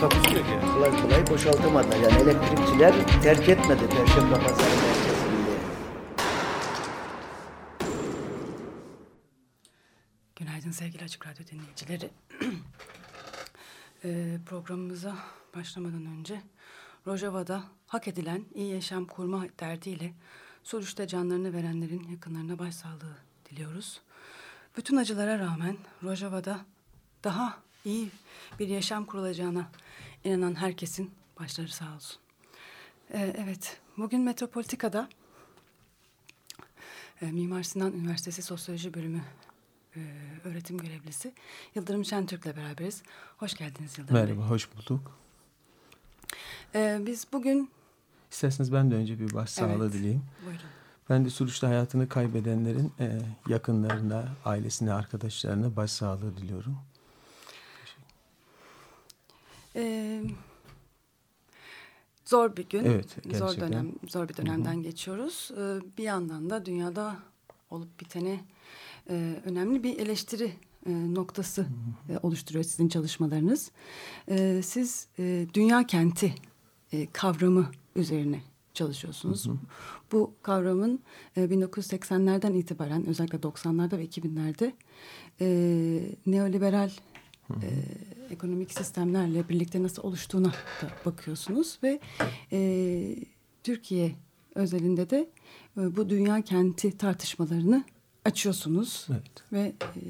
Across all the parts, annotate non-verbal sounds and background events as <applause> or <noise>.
Takusuyor yani. kolay kolay boşaltamadılar. Yani elektrikçiler terk etmedi Perşembe Pazarı merkezinde. Günaydın sevgili Açık Radyo dinleyicileri. Eee, <clears throat> programımıza başlamadan önce Rojava'da hak edilen iyi yaşam kurma derdiyle Suruç'ta canlarını verenlerin yakınlarına başsağlığı diliyoruz. Bütün acılara rağmen Rojava'da daha iyi bir yaşam kurulacağına inanan herkesin başları sağ olsun. Eee, evet, bugün Metropolitika'da e, Mimar Sinan Üniversitesi Sosyoloji Bölümü e, öğretim görevlisi Yıldırım Şentürk'le beraberiz. Hoş geldiniz Yıldırım Bey. Merhaba, hoş bulduk. E, biz bugün... İsterseniz ben de önce bir başsağlığı Evet. dileyeyim. Buyurun. Ben de Suruç'ta hayatını kaybedenlerin e, yakınlarına, ailesine, arkadaşlarına başsağlığı diliyorum. E, zor bir gün. Evet, Zor dönem, zor bir dönemden geçiyoruz. E, bir yandan da dünyada olup bitene e, önemli bir eleştiri e, noktası e, oluşturuyor sizin çalışmalarınız. E, siz e, dünya kenti e, kavramı üzerine çalışıyorsunuz. Bu kavramın e, 1980'lerden itibaren özellikle 90'larda ve 2000'lerde e, neoliberal e, ekonomik sistemlerle birlikte nasıl oluştuğuna da bakıyorsunuz ve e, Türkiye özelinde de e, bu dünya kenti tartışmalarını açıyorsunuz Evet. ve e,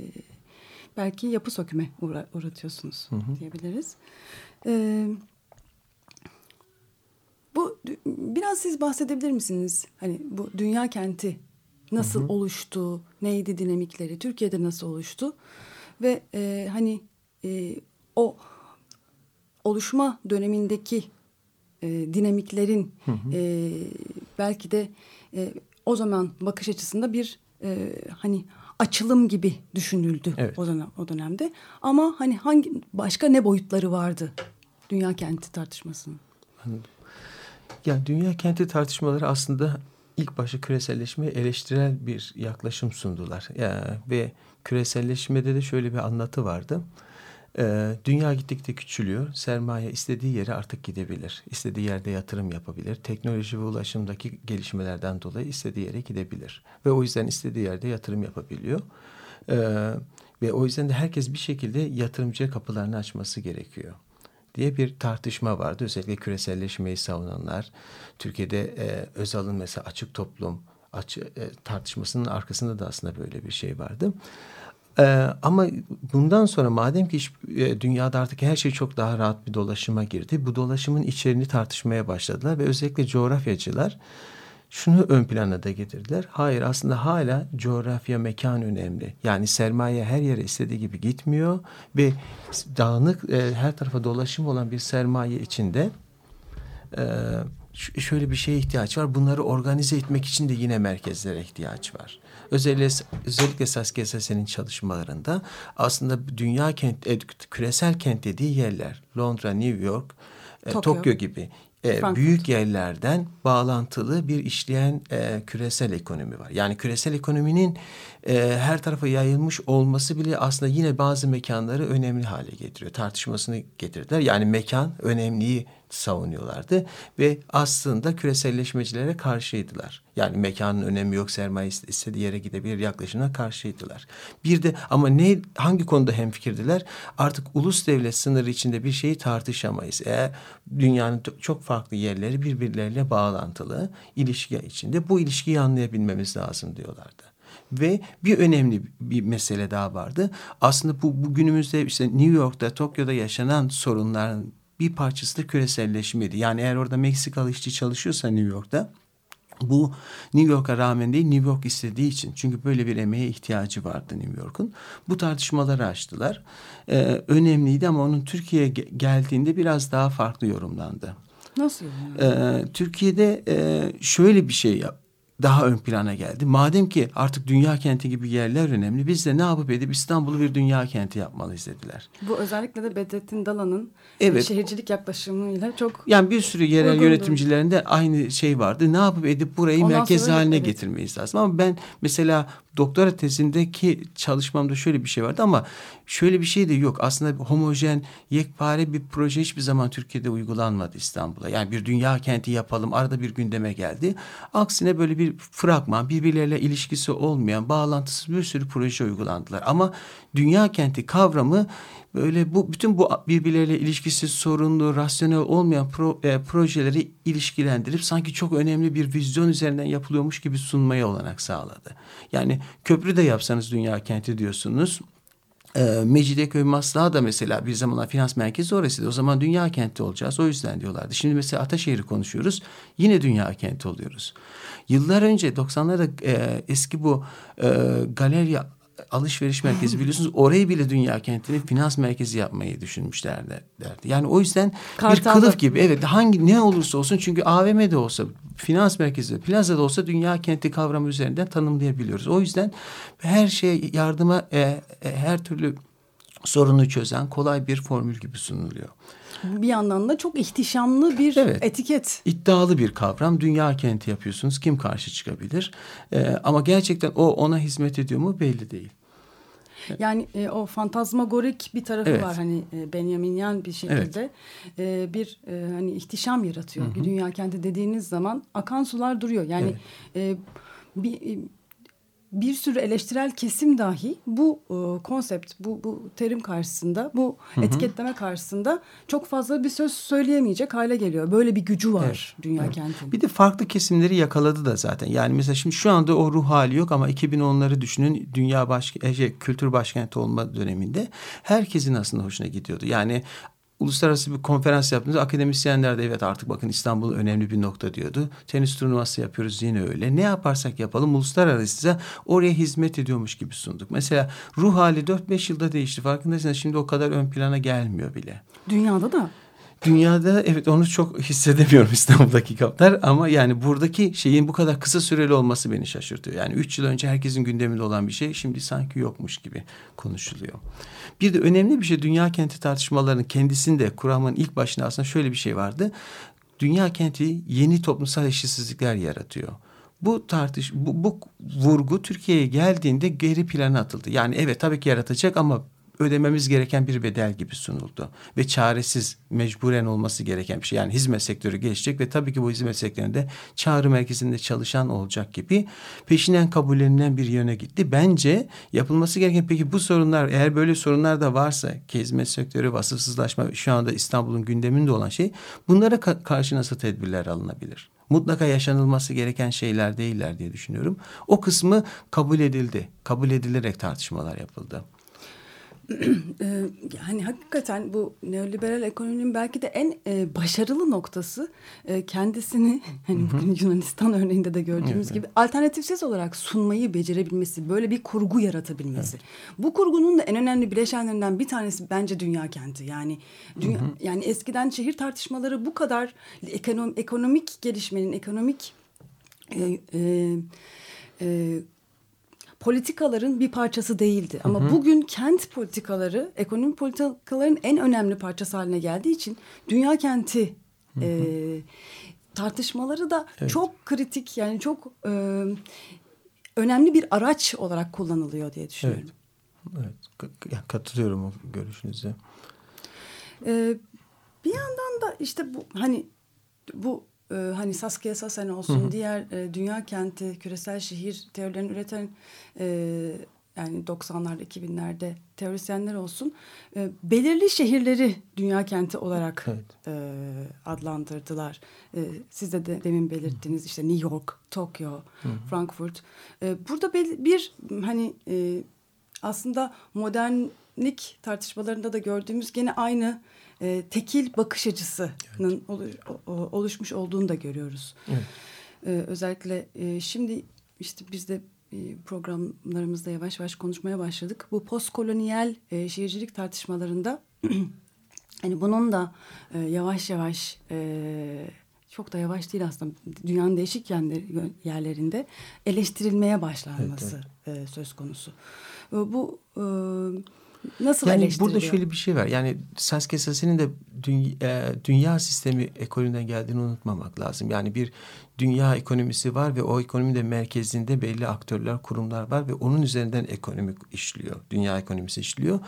belki yapı söküme uğra- uğratıyorsunuz diyebiliriz. E, bu biraz siz bahsedebilir misiniz? Hani bu dünya kenti nasıl oluştu, neydi dinamikleri, Türkiye'de nasıl oluştu ve e, hani e, o oluşma dönemindeki e, dinamiklerin e, belki de e, o zaman bakış açısında bir e, hani açılım gibi düşünüldü Evet. o dönem o dönemde ama hani hangi başka ne boyutları vardı dünya kenti tartışmasının? Ya dünya kenti tartışmaları aslında ilk başta küreselleşmeye eleştirel bir yaklaşım sundular. Ya, ve küreselleşmede de şöyle bir anlatı vardı. Ee, dünya gittikçe küçülüyor. Sermaye istediği yere artık gidebilir. İstediği yerde yatırım yapabilir. Teknoloji ve ulaşımdaki gelişmelerden dolayı istediği yere gidebilir. Ve o yüzden istediği yerde yatırım yapabiliyor. Ee, ve o yüzden de herkes bir şekilde yatırımcıya kapılarını açması gerekiyor diye bir tartışma vardı. Özellikle küreselleşmeyi savunanlar. Türkiye'de e, Özal'ın mesela açık toplum açı, e, tartışmasının arkasında da aslında böyle bir şey vardı. E, ama bundan sonra madem ki iş, e, dünyada artık her şey çok daha rahat bir dolaşıma girdi. Bu dolaşımın içeriğini tartışmaya başladılar ve özellikle coğrafyacılar şunu ön plana da getirdiler. Hayır aslında hala coğrafya mekan önemli. Yani sermaye her yere istediği gibi gitmiyor ve dağınık e, her tarafa dolaşım olan bir sermaye içinde e, şöyle bir şeye ihtiyaç var. Bunları organize etmek için de yine merkezlere ihtiyaç var. Özellikle, özellikle Saskia Sassen'in çalışmalarında aslında dünya kent, e, küresel kent dediği yerler Londra, New York, e, Tokyo. Tokyo gibi e, Frankfurt. büyük yerlerden bağlantılı bir işleyen e, küresel ekonomi var. Yani küresel ekonominin e, her tarafa yayılmış olması bile aslında yine bazı mekanları önemli hale getiriyor. Tartışmasını getirdiler. Yani mekan önemliyi savunuyorlardı ve aslında küreselleşmecilere karşıydılar. Yani mekanın önemi yok, sermaye ist- istediği yere gidebilir yaklaşımına karşıydılar. Bir de ama ne hangi konuda hemfikirdiler? Artık ulus devlet sınırı içinde bir şeyi tartışamayız. Eğer dünyanın çok farklı yerleri birbirleriyle bağlantılı ilişki içinde bu ilişkiyi anlayabilmemiz lazım diyorlardı. Ve bir önemli bir mesele daha vardı. Aslında bu, bu günümüzde işte New York'ta, Tokyo'da yaşanan sorunların bir parçası da küreselleşmeydi. Yani eğer orada Meksikalı işçi çalışıyorsa New York'ta bu New York'a rağmen değil New York istediği için. Çünkü böyle bir emeğe ihtiyacı vardı New York'un. Bu tartışmaları açtılar. Ee, önemliydi ama onun Türkiye'ye ge- geldiğinde biraz daha farklı yorumlandı. Nasıl yani? Ee, Türkiye'de e, şöyle bir şey yap, daha ön plana geldi. Madem ki artık dünya kenti gibi yerler önemli, biz de ne yapıp edip İstanbul'u bir dünya kenti yapmalıyız dediler. Bu özellikle de Bedrettin Dalan'ın Evet. şehircilik yaklaşımıyla çok Yani bir sürü yerel Uygundu. yönetimcilerinde aynı şey vardı. Ne yapıp edip burayı Ondan merkez haline evet. getirmeyiz lazım. Ama ben mesela doktora tezindeki çalışmamda şöyle bir şey vardı ama şöyle bir şey de yok. Aslında homojen, yekpare bir proje hiçbir zaman Türkiye'de uygulanmadı İstanbul'a. Yani bir dünya kenti yapalım arada bir gündeme geldi. Aksine böyle bir fragman, birbirleriyle ilişkisi olmayan, bağlantısız bir sürü proje uygulandılar. Ama dünya kenti kavramı böyle bu bütün bu birbirleriyle ilişkisiz, sorunlu, rasyonel olmayan pro, e, projeleri ilişkilendirip sanki çok önemli bir vizyon üzerinden yapılıyormuş gibi sunmaya olanak sağladı. Yani köprü de yapsanız dünya kenti diyorsunuz. E, Mecidiyeköy Maslak'a da mesela bir zamanlar finans merkezi orasıydı. O zaman dünya kenti olacağız. O yüzden diyorlardı. Şimdi mesela Ataşehir'i konuşuyoruz. Yine dünya kenti oluyoruz. Yıllar önce 90'larda e, eski bu e, galerya alışveriş merkezi <laughs> biliyorsunuz orayı bile dünya kentini finans merkezi yapmayı düşünmüşlerdi. derdi. Yani o yüzden bir Kartal'da. kılıf gibi evet hangi ne olursa olsun çünkü AVM'de olsa finans merkezi plazada olsa dünya kenti kavramı üzerinden tanımlayabiliyoruz. O yüzden her şeye yardıma e, e, her türlü sorunu çözen kolay bir formül gibi sunuluyor. Bir yandan da çok ihtişamlı bir Evet. etiket. İddialı bir kavram. Dünya kenti yapıyorsunuz. Kim karşı çıkabilir? E, ama gerçekten o ona hizmet ediyor mu belli değil. Yani e, o fantazmagorik bir tarafı Evet. var hani e, Benjaminyan bir şekilde e, bir e, hani ihtişam yaratıyor. Bir dünya kenti dediğiniz zaman akan sular duruyor. Yani e, bir e, bir sürü eleştirel kesim dahi bu e, konsept, bu bu terim karşısında, bu etiketleme karşısında çok fazla bir söz söyleyemeyecek hale geliyor. Böyle bir gücü var dünya kentinin. Bir de farklı kesimleri yakaladı da zaten. Yani mesela şimdi şu anda o ruh hali yok ama 2010'ları düşünün dünya baş, e, şey, kültür başkenti olma döneminde herkesin aslında hoşuna gidiyordu. Yani uluslararası bir konferans yaptığımızda akademisyenler de evet artık bakın İstanbul önemli bir nokta diyordu. Tenis turnuvası yapıyoruz yine öyle. Ne yaparsak yapalım uluslararası oraya hizmet ediyormuş gibi sunduk. Mesela ruh hali 4-5 yılda değişti. Farkındaysanız şimdi o kadar ön plana gelmiyor bile. Dünyada da Dünyada evet onu çok hissedemiyorum <laughs> İstanbul'daki kaplar ama yani buradaki şeyin bu kadar kısa süreli olması beni şaşırtıyor. Yani üç yıl önce herkesin gündeminde olan bir şey şimdi sanki yokmuş gibi konuşuluyor. Bir de önemli bir şey dünya kenti tartışmalarının kendisinde kuramın ilk başında aslında şöyle bir şey vardı. Dünya kenti yeni toplumsal eşitsizlikler yaratıyor. Bu tartış bu, bu vurgu Türkiye'ye geldiğinde geri plana atıldı. Yani evet tabii ki yaratacak ama ödememiz gereken bir bedel gibi sunuldu. Ve çaresiz, mecburen olması gereken bir şey. Yani hizmet sektörü gelişecek ve tabii ki bu hizmet sektöründe çağrı merkezinde çalışan olacak gibi peşinden kabullenilen bir yöne gitti. Bence yapılması gereken peki bu sorunlar eğer böyle sorunlar da varsa ki hizmet sektörü, vasıfsızlaşma şu anda İstanbul'un gündeminde olan şey bunlara ka- karşı nasıl tedbirler alınabilir? mutlaka yaşanılması gereken şeyler değiller diye düşünüyorum. O kısmı kabul edildi. Kabul edilerek tartışmalar yapıldı. Ee, yani hakikaten bu neoliberal ekonominin belki de en e, başarılı noktası e, kendisini <laughs> hani bugün Yunanistan örneğinde de gördüğümüz gibi alternatifsiz olarak sunmayı becerebilmesi, böyle bir kurgu yaratabilmesi. Bu kurgunun da en önemli bileşenlerinden bir tanesi bence dünya kenti. Yani dünya, yani eskiden şehir tartışmaları bu kadar ekonom, ekonomik gelişmenin, ekonomik e, e, e, politikaların bir parçası değildi. Ama bugün kent politikaları ekonomi politikaların en önemli parçası haline geldiği için dünya kenti e, tartışmaları da çok kritik yani çok e, önemli bir araç olarak kullanılıyor diye düşünüyorum. Evet, ya katılıyorum o görüşünüze. Ee, bir yandan da işte bu hani bu e, hani Saskia Sassen olsun diğer e, dünya kenti küresel şehir teorilerini üreten e, yani 90'larda 2000'lerde teorisyenler olsun e, belirli şehirleri dünya kenti olarak Evet. e, adlandırdılar. E, siz de, de demin belirttiniz işte New York, Tokyo, Frankfurt. E, burada bel- bir hani e, aslında modernlik tartışmalarında da gördüğümüz gene aynı e, tekil bakış açısının o- oluşmuş olduğunu da görüyoruz. Evet. E, özellikle e, şimdi işte biz de e, programlarımızda yavaş yavaş konuşmaya başladık. Bu postkolonyal e, şehircilik tartışmalarında <clears throat> Hani bunun da e, yavaş yavaş e, çok da yavaş değil aslında dünyanın değişik yerleri- yerlerinde eleştirilmeye başlanması e, söz konusu. E, Bu e, nasıl Yani eleştiriliyor? burada şöyle bir şey var. Yani Saskia Sassi'nin de dünya, e, dünya sistemi ekolünden geldiğini unutmamak lazım. Yani bir dünya ekonomisi var ve o ekonominin merkezinde belli aktörler, kurumlar var ve onun üzerinden ekonomik işliyor. Dünya ekonomisi işliyor.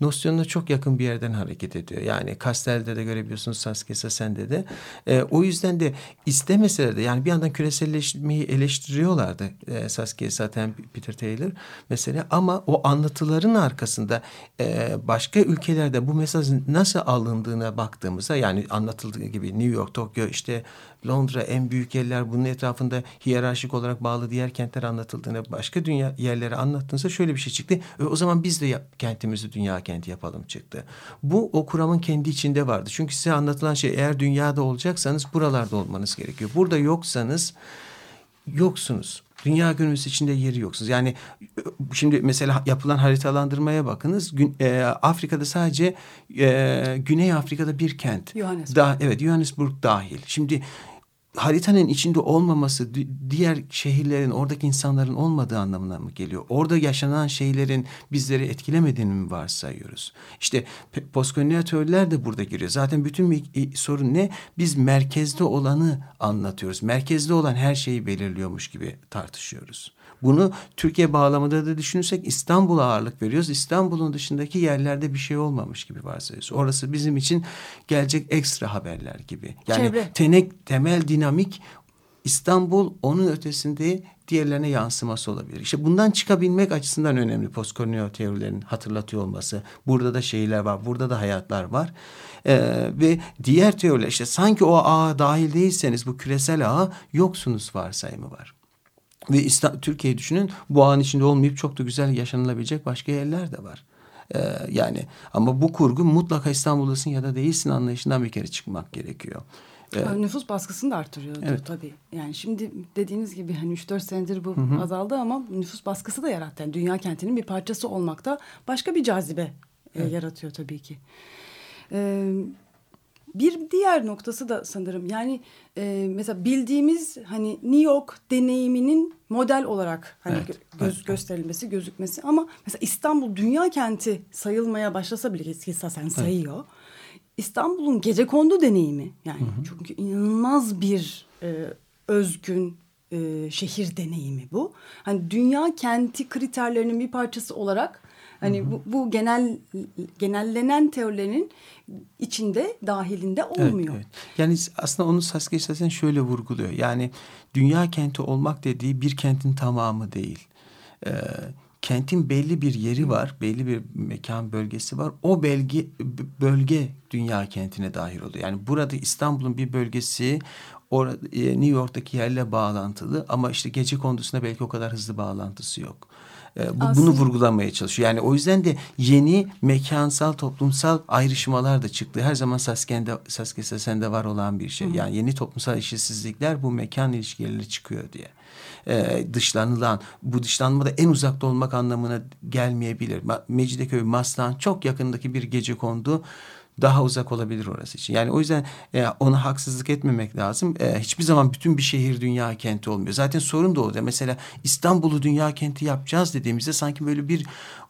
Nosyonuna çok yakın bir yerden hareket ediyor. Yani Castell'de de görebiliyorsunuz Saskia Sassi'nde de. E, o yüzden de istemeseler de yani bir yandan küreselleşmeyi eleştiriyorlardı. E, Saskia zaten Peter Taylor mesela ama o anlatıların arkasında e, başka ülkelerde bu mesajın nasıl alındığına baktığımızda yani anlatıldığı gibi New York, Tokyo işte Londra en büyük yerler bunun etrafında hiyerarşik olarak bağlı diğer kentler anlatıldığında başka dünya yerleri anlattığınızda şöyle bir şey çıktı. E, o zaman biz de yap- kentimizi dünya kenti yapalım çıktı. Bu o kuramın kendi içinde vardı. Çünkü size anlatılan şey eğer dünyada olacaksanız buralarda olmanız gerekiyor. Burada yoksanız yoksunuz. Dünya günümüz içinde yeri yoksunuz. Yani e, şimdi mesela yapılan haritalandırmaya bakınız. Gün, e, Afrika'da sadece e, Güney Afrika'da bir kent. Johannesburg. Da, evet Johannesburg dahil. Şimdi haritanın içinde olmaması di- diğer şehirlerin oradaki insanların olmadığı anlamına mı geliyor? Orada yaşanan şeylerin bizleri etkilemediğini mi varsayıyoruz? İşte teoriler de burada giriyor. Zaten bütün sorun ne? Biz merkezde olanı anlatıyoruz. Merkezde olan her şeyi belirliyormuş gibi tartışıyoruz. Bunu Türkiye bağlamında da düşünürsek İstanbul'a ağırlık veriyoruz. İstanbul'un dışındaki yerlerde bir şey olmamış gibi varsayıyoruz. Orası bizim için gelecek ekstra haberler gibi. Yani Çevre. tenek, temel dinamik İstanbul onun ötesinde diğerlerine yansıması olabilir. İşte bundan çıkabilmek açısından önemli postkolonyal teorilerin hatırlatıyor olması. Burada da şeyler var, burada da hayatlar var. Ee, ve diğer teoriler işte sanki o ağa dahil değilseniz bu küresel ağa yoksunuz varsayımı var. Ve İsta- Türkiye'yi düşünün bu ağın içinde olmayıp çok da güzel yaşanılabilecek başka yerler de var. Ee, yani ama bu kurgu mutlaka İstanbul'dasın ya da değilsin anlayışından bir kere çıkmak gerekiyor. Ha, Nüfus baskısını da arttırıyordu Evet. tabii. Yani şimdi dediğiniz gibi hani 3-4 senedir bu azaldı ama nüfus baskısı da yarattı. Yani dünya kentinin bir parçası olmakta başka bir cazibe e, yaratıyor tabii ki. Ee, bir diğer noktası da sanırım yani e, mesela bildiğimiz hani New York deneyiminin model olarak hani Evet, gö- göz, gösterilmesi, gözükmesi ama mesela İstanbul dünya kenti sayılmaya başlasa bile ki sen sayıyor. İstanbul'un gecekondu deneyimi yani çünkü inanılmaz bir e, özgün e, şehir deneyimi bu. Hani dünya kenti kriterlerinin bir parçası olarak hani bu, bu genel genellenen teorilerin içinde dahilinde Evet, olmuyor. evet. Yani aslında onu Saskia Sassen şöyle vurguluyor. Yani dünya kenti olmak dediği bir kentin tamamı değil. Ee, kentin belli bir yeri var, belli bir mekan bölgesi var. O belge bölge dünya kentine dahil oluyor. Yani burada İstanbul'un bir bölgesi orada e, New York'taki yerle bağlantılı ama işte gece kondusunda belki o kadar hızlı bağlantısı yok. Ee, bu, bunu Aslında- vurgulamaya çalışıyor. Yani o yüzden de yeni mekansal toplumsal ayrışmalar da çıktı. Her zaman Sasken'de, Saskia Sassen'de var olan bir şey. Yani yeni toplumsal eşitsizlikler bu mekan ilişkileri çıkıyor diye. Ee, dışlanılan, bu dışlanma da en uzakta olmak anlamına gelmeyebilir. Mecidiyeköy, Maslan çok yakındaki bir gece kondu daha uzak olabilir orası için. Yani o yüzden e, ona haksızlık etmemek lazım. E, hiçbir zaman bütün bir şehir dünya kenti olmuyor. Zaten sorun da orada. Mesela İstanbul'u dünya kenti yapacağız dediğimizde sanki böyle bir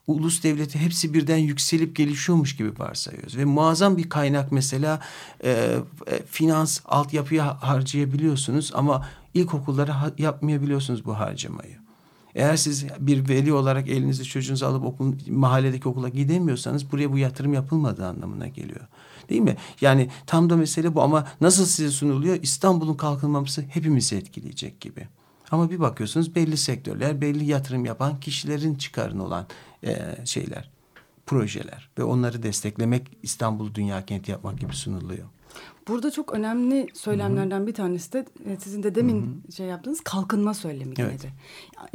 ulus devleti hepsi birden yükselip gelişiyormuş gibi varsayıyoruz. Ve muazzam bir kaynak mesela e, e, finans altyapıya harcayabiliyorsunuz ama ilkokullara ha- yapmayabiliyorsunuz bu harcamayı. Eğer siz bir veli olarak elinizde çocuğunuzu alıp okul, mahalledeki okula gidemiyorsanız buraya bu yatırım yapılmadığı anlamına geliyor. Değil mi? Yani tam da mesele bu ama nasıl size sunuluyor? İstanbul'un kalkınmaması hepimizi etkileyecek gibi. Ama bir bakıyorsunuz belli sektörler, belli yatırım yapan kişilerin çıkarını olan e, şeyler, projeler ve onları desteklemek İstanbul dünya kenti yapmak gibi sunuluyor. Burada çok önemli söylemlerden bir tanesi de e, sizin de demin şey yaptığınız kalkınma söylemi Evet. de.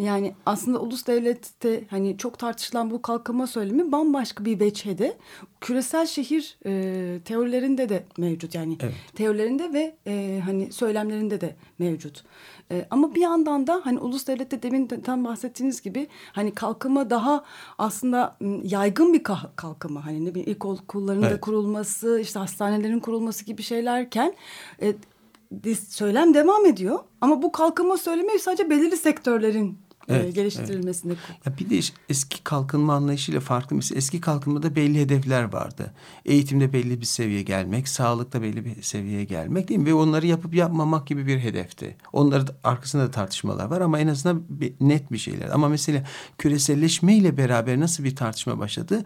Yani aslında ulus devlette hani çok tartışılan bu kalkınma söylemi bambaşka bir veçhede küresel şehir e, teorilerinde de mevcut. Yani Evet. teorilerinde ve e, hani söylemlerinde de mevcut. E, ama bir yandan da hani ulus devlette demin de tam bahsettiğiniz gibi hani kalkınma daha aslında yaygın bir kalkınma. Hani ne bileyim ilkokulların da Evet. kurulması, işte hastanelerin kurulması gibi şeylerken e, söylem devam ediyor. Ama bu kalkınma söylemi sadece belirli sektörlerin Evet, geliştirilmesinde. Ya bir de es- eski kalkınma anlayışıyla farklı. Mesela eski kalkınmada belli hedefler vardı. Eğitimde belli bir seviyeye gelmek, sağlıkta belli bir seviyeye gelmek değil mi? Ve onları yapıp yapmamak gibi bir hedefti. Onların da- arkasında da tartışmalar var ama en azından bir, net bir şeyler. Ama mesela küreselleşme ile beraber nasıl bir tartışma başladı?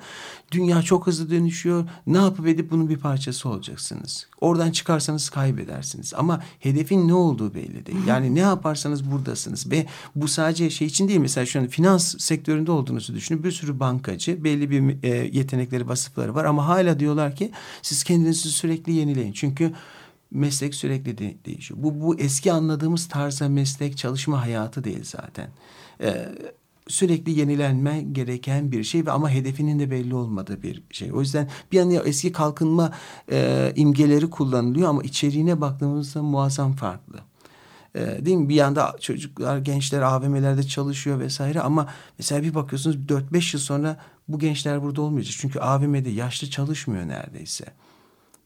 Dünya çok hızlı dönüşüyor. Ne yapıp edip bunun bir parçası olacaksınız. Oradan çıkarsanız kaybedersiniz. Ama hedefin ne olduğu belli değil. Yani ne yaparsanız buradasınız. Ve bu sadece şey için değil. Mesela şu an finans sektöründe olduğunuzu düşünün. Bir sürü bankacı belli bir e, yetenekleri, vasıfları var. Ama hala diyorlar ki siz kendinizi sürekli yenileyin. Çünkü meslek sürekli de- değişiyor. Bu, bu eski anladığımız tarzda meslek çalışma hayatı değil zaten. Ee, sürekli yenilenme gereken bir şey ve ama hedefinin de belli olmadığı bir şey. O yüzden bir yana eski kalkınma e, imgeleri kullanılıyor ama içeriğine baktığımızda muazzam farklı. E, değil mi? Bir yanda çocuklar, gençler AVM'lerde çalışıyor vesaire ama mesela bir bakıyorsunuz 4-5 yıl sonra bu gençler burada olmayacak. Çünkü AVM'de yaşlı çalışmıyor neredeyse.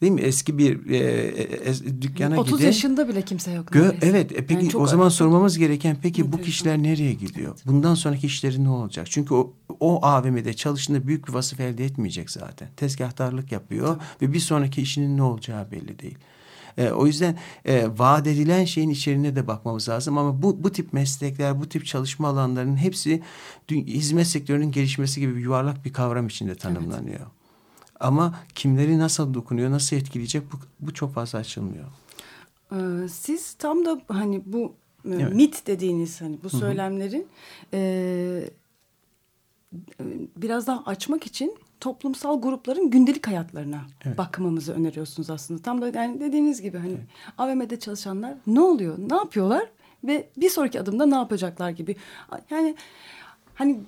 Değil mi? Eski bir e, e, dükkana 30 gidin. yaşında bile kimse yok. Gö- neredeyse. evet e peki Yani o zaman sormamız gereken peki bu Enteresan. kişiler nereye gidiyor? Bundan sonraki işleri ne olacak? Çünkü o, o AVM'de çalıştığında büyük bir vasıf elde etmeyecek zaten. Tezgahtarlık yapıyor ve bir sonraki işinin ne olacağı belli değil. E, o yüzden e, vaat edilen şeyin içeriğine de bakmamız lazım ama bu bu tip meslekler, bu tip çalışma alanlarının hepsi hizmet sektörünün gelişmesi gibi bir yuvarlak bir kavram içinde tanımlanıyor. Ama kimleri nasıl dokunuyor, nasıl etkileyecek bu, bu çok fazla açılmıyor. Ee, siz tam da hani bu e, Evet. mit dediğiniz hani bu söylemlerin e, e, biraz daha açmak için toplumsal grupların gündelik hayatlarına Evet. bakmamızı öneriyorsunuz aslında. Tam da yani dediğiniz gibi hani AVM'de çalışanlar ne oluyor, ne yapıyorlar ve bir sonraki adımda ne yapacaklar gibi. Yani hani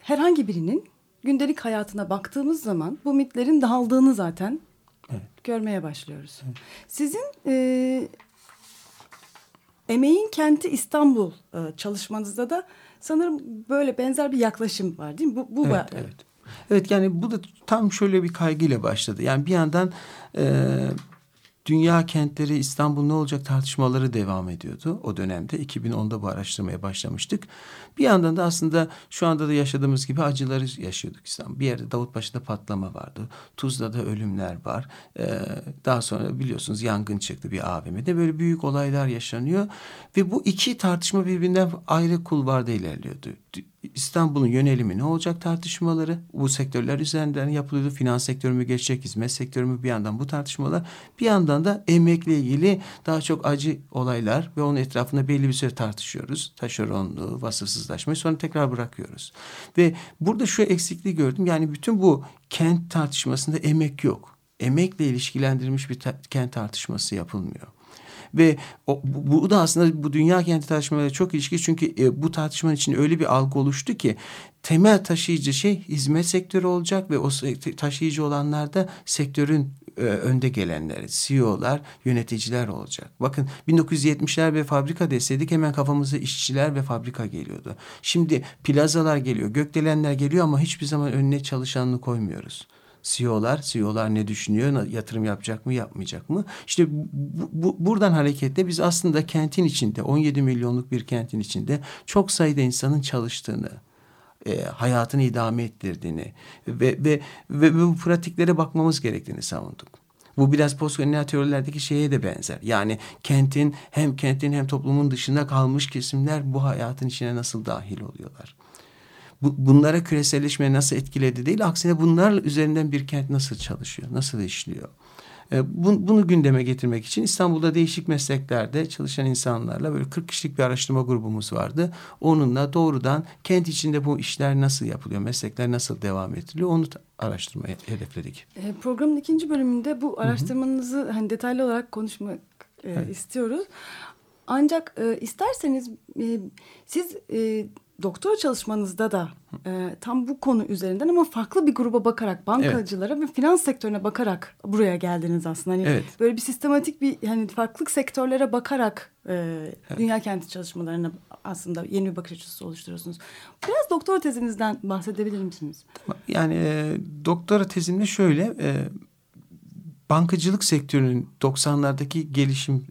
herhangi birinin gündelik hayatına baktığımız zaman bu mitlerin dağıldığını zaten Evet. görmeye başlıyoruz. Sizin e, Emeğin Kenti İstanbul e, çalışmanızda da sanırım böyle benzer bir yaklaşım var değil mi? Bu, bu Evet, var. evet. Evet yani bu da tam şöyle bir kaygıyla başladı. Yani bir yandan e, dünya kentleri İstanbul ne olacak tartışmaları devam ediyordu o dönemde. 2010'da bu araştırmaya başlamıştık. Bir yandan da aslında şu anda da yaşadığımız gibi acıları yaşıyorduk İstanbul. Bir yerde Davutpaşa'da patlama vardı. Tuzla'da ölümler var. E, daha sonra biliyorsunuz yangın çıktı bir AVM'de. Böyle büyük olaylar yaşanıyor. Ve bu iki tartışma birbirinden ayrı kulvarda ilerliyordu. İstanbul'un yönelimi ne olacak tartışmaları bu sektörler üzerinden yapılıyordu. Finans sektörü mü geçecek, hizmet sektörü mü bir yandan bu tartışmalar. Bir yandan da emekle ilgili daha çok acı olaylar ve onun etrafında belli bir süre tartışıyoruz. Taşeronluğu, vasıfsızlaşmayı sonra tekrar bırakıyoruz. Ve burada şu eksikliği gördüm. Yani bütün bu kent tartışmasında emek yok. Emekle ilişkilendirilmiş bir ta- kent tartışması yapılmıyor. Ve o, bu, bu da aslında bu dünya kenti tartışmalarıyla çok ilişkili çünkü e, bu tartışmanın için öyle bir algı oluştu ki temel taşıyıcı şey hizmet sektörü olacak ve o taşıyıcı olanlar da sektörün e, önde gelenleri, CEO'lar, yöneticiler olacak. Bakın 1970'ler ve fabrika deseydik hemen kafamıza işçiler ve fabrika geliyordu. Şimdi plazalar geliyor, gökdelenler geliyor ama hiçbir zaman önüne çalışanını koymuyoruz. CEO'lar, CEO'lar ne düşünüyor, yatırım yapacak mı, yapmayacak mı? İşte bu, bu, buradan hareketle biz aslında kentin içinde, 17 milyonluk bir kentin içinde çok sayıda insanın çalıştığını, e, hayatını idame ettirdiğini ve, ve, ve, bu pratiklere bakmamız gerektiğini savunduk. Bu biraz postkolonyal teorilerdeki şeye de benzer. Yani kentin hem kentin hem toplumun dışında kalmış kesimler bu hayatın içine nasıl dahil oluyorlar? Bu, bunlara küreselleşme nasıl etkiledi değil, aksine bunlar üzerinden bir kent nasıl çalışıyor, nasıl işliyor? E, bu, bunu gündeme getirmek için İstanbul'da değişik mesleklerde çalışan insanlarla böyle 40 kişilik bir araştırma grubumuz vardı. Onunla doğrudan kent içinde bu işler nasıl yapılıyor, meslekler nasıl devam ediliyor onu araştırmayı hedefledik. E, programın ikinci bölümünde bu araştırmanızı hani detaylı olarak konuşmak e, evet. istiyoruz. Ancak e, isterseniz e, siz e, doktora çalışmanızda da e, tam bu konu üzerinden ama farklı bir gruba bakarak bankacılara evet. ve finans sektörüne bakarak buraya geldiniz aslında. Hani evet. böyle bir sistematik bir hani farklı sektörlere bakarak e, evet. dünya kenti çalışmalarına aslında yeni bir bakış açısı oluşturuyorsunuz. Biraz doktora tezinizden bahsedebilir misiniz? Yani e, doktora tezimde şöyle e, bankacılık sektörünün 90'lardaki gelişim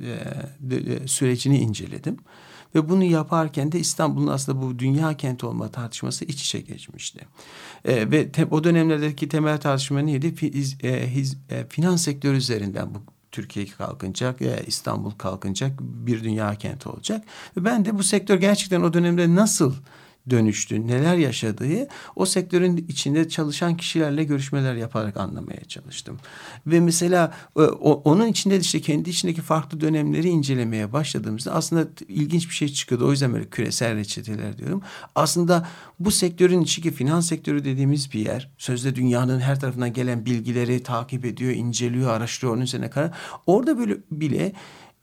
e, e, sürecini inceledim. Ve bunu yaparken de İstanbul'un aslında bu dünya kenti olma tartışması iç içe geçmişti. E, ve te, o dönemlerdeki temel tartışma neydi? Fiz, e, hiz, e, finans sektörü üzerinden bu Türkiye kalkınacak, e, İstanbul kalkınacak, bir dünya kenti olacak. Ve ben de bu sektör gerçekten o dönemde nasıl dönüştü, neler yaşadığı o sektörün içinde çalışan kişilerle görüşmeler yaparak anlamaya çalıştım. Ve mesela e, onun içinde işte kendi içindeki farklı dönemleri incelemeye başladığımızda aslında ilginç bir şey çıkıyordu. O yüzden böyle küresel reçeteler diyorum. Aslında bu sektörün içi ki finans sektörü dediğimiz bir yer. Sözde dünyanın her tarafından gelen bilgileri takip ediyor, inceliyor, araştırıyor onun üzerine kadar. Orada böyle bile